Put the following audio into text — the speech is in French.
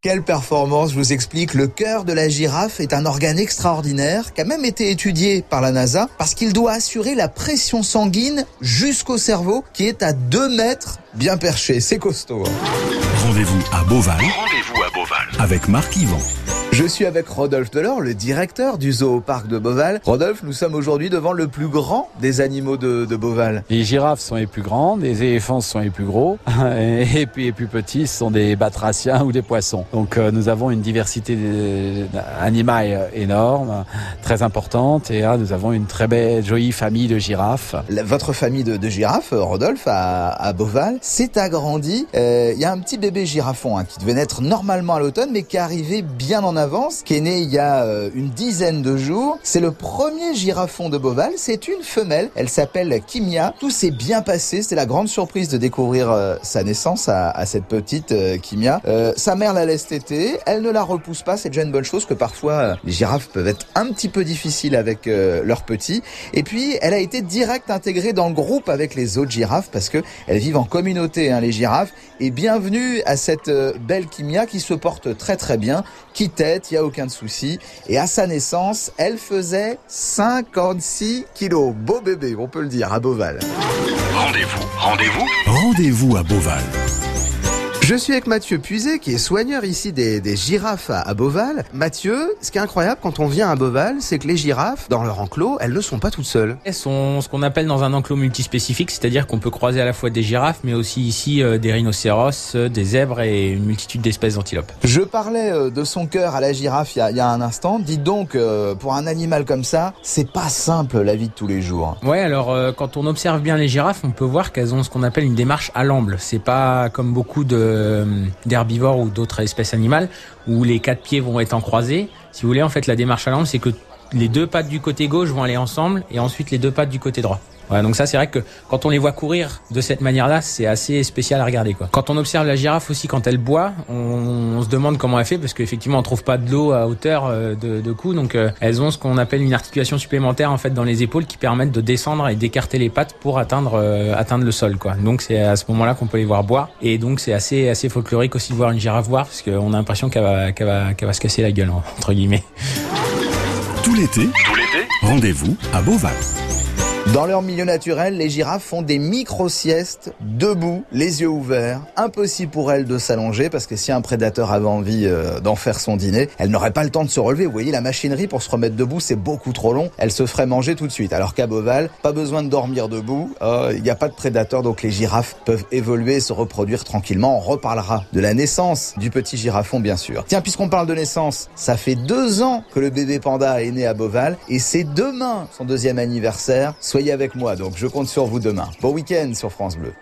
Quelle performance, je vous explique. Le cœur de la girafe est un organe extraordinaire qui a même été étudié par la NASA parce qu'il doit assurer la pression sanguine jusqu'au cerveau qui est à 2 mètres bien perché. C'est costaud. hein. Rendez-vous à Beauval Rendez-vous à Beauval. avec Marc Yvan. Je suis avec Rodolphe Delors, le directeur du zoo au parc de Beauval. Rodolphe, nous sommes aujourd'hui devant le plus grand des animaux de, de Beauval. Les girafes sont les plus grandes, les éléphants sont les plus gros, et puis les plus petits sont des batraciens ou des poissons. Donc euh, nous avons une diversité animale énorme, très importante, et là nous avons une très belle, jolie famille de girafes. La- votre famille de, de girafes, Rodolphe, à, à Beauval, s'est agrandie. Euh, Il y a un petit bébé girafon hein, qui devait naître normalement à l'automne, mais qui est arrivé bien en avance, qui est né il y a euh, une dizaine de jours. C'est le premier girafon de Beauval. C'est une femelle. Elle s'appelle Kimia. Tout s'est bien passé. C'était la grande surprise de découvrir euh, sa naissance à, cette petite euh, Kimia. Sa mère la laisse téter. Elle ne la repousse pas. C'est déjà une bonne chose que parfois les girafes peuvent être un petit peu difficiles avec leurs petits. Et puis, elle a été direct intégrée dans le groupe avec les autres girafes parce que elles vivent en communauté, hein, les girafes. Et bienvenue à cette belle Kimia qui se porte très très bien, qui tête, il y a aucun souci. Et à sa naissance, elle faisait 56 kilos. Beau bébé, on peut le dire, à Beauval. Rendez-vous. Rendez-vous Rendez-vous à Beauval. Je suis avec Mathieu Puiset, qui est soigneur ici des, des girafes à, à Beauval. Mathieu, ce qui est incroyable quand on vient à Beauval, c'est que les girafes, dans leur enclos, elles ne sont pas toutes seules. Elles sont ce qu'on appelle dans un enclos multispécifique, c'est-à-dire qu'on peut croiser à la fois des girafes, mais aussi ici euh, des rhinocéros, euh, des zèbres et une multitude d'espèces d'antilopes. Je parlais euh, de son cœur à la girafe il y a, y a un instant. Dites donc, euh, pour un animal comme ça, c'est pas simple la vie de tous les jours. Ouais, alors euh, quand on observe bien les girafes, on peut voir qu'elles ont ce qu'on appelle une démarche à l'amble. C'est pas comme beaucoup de d'herbivores ou d'autres espèces animales où les quatre pieds vont être en croisés. Si vous voulez, en fait, la démarche à l'amble, c'est que les deux pattes du côté gauche vont aller ensemble et ensuite les deux pattes du côté droit. Voilà, donc ça c'est vrai que quand on les voit courir de cette manière-là, c'est assez spécial à regarder quoi. Quand on observe la girafe aussi quand elle boit, on, on se demande comment elle fait parce qu'effectivement on trouve pas de l'eau à hauteur euh, de, de cou, donc euh, elles ont ce qu'on appelle une articulation supplémentaire en fait dans les épaules qui permettent de descendre et d'écarter les pattes pour atteindre euh, atteindre le sol quoi. Donc c'est à ce moment-là qu'on peut les voir boire et donc c'est assez assez folklorique aussi de voir une girafe boire parce qu'on a l'impression qu'elle va qu'elle va qu'elle va se casser la gueule entre guillemets. Tout l'été, Tout l'été rendez-vous à Beauval. Dans leur milieu naturel, les girafes font des micro-siestes, debout, les yeux ouverts. Impossible pour elles de s'allonger parce que si un prédateur avait envie euh, d'en faire son dîner, elle n'aurait pas le temps de se relever. Vous voyez, la machinerie pour se remettre debout, c'est beaucoup trop long. Elle se ferait manger tout de suite. Alors qu'à Beauval, pas besoin de dormir debout. Euh, Il n'y a pas de prédateur, donc les girafes peuvent évoluer et se reproduire tranquillement. On reparlera de la naissance du petit girafon, bien sûr. Tiens, puisqu'on parle de naissance, ça fait deux ans que le bébé panda est né à Beauval et c'est demain son deuxième anniversaire. Soyez avec moi, donc je compte sur vous demain. Bon week-end sur France Bleu.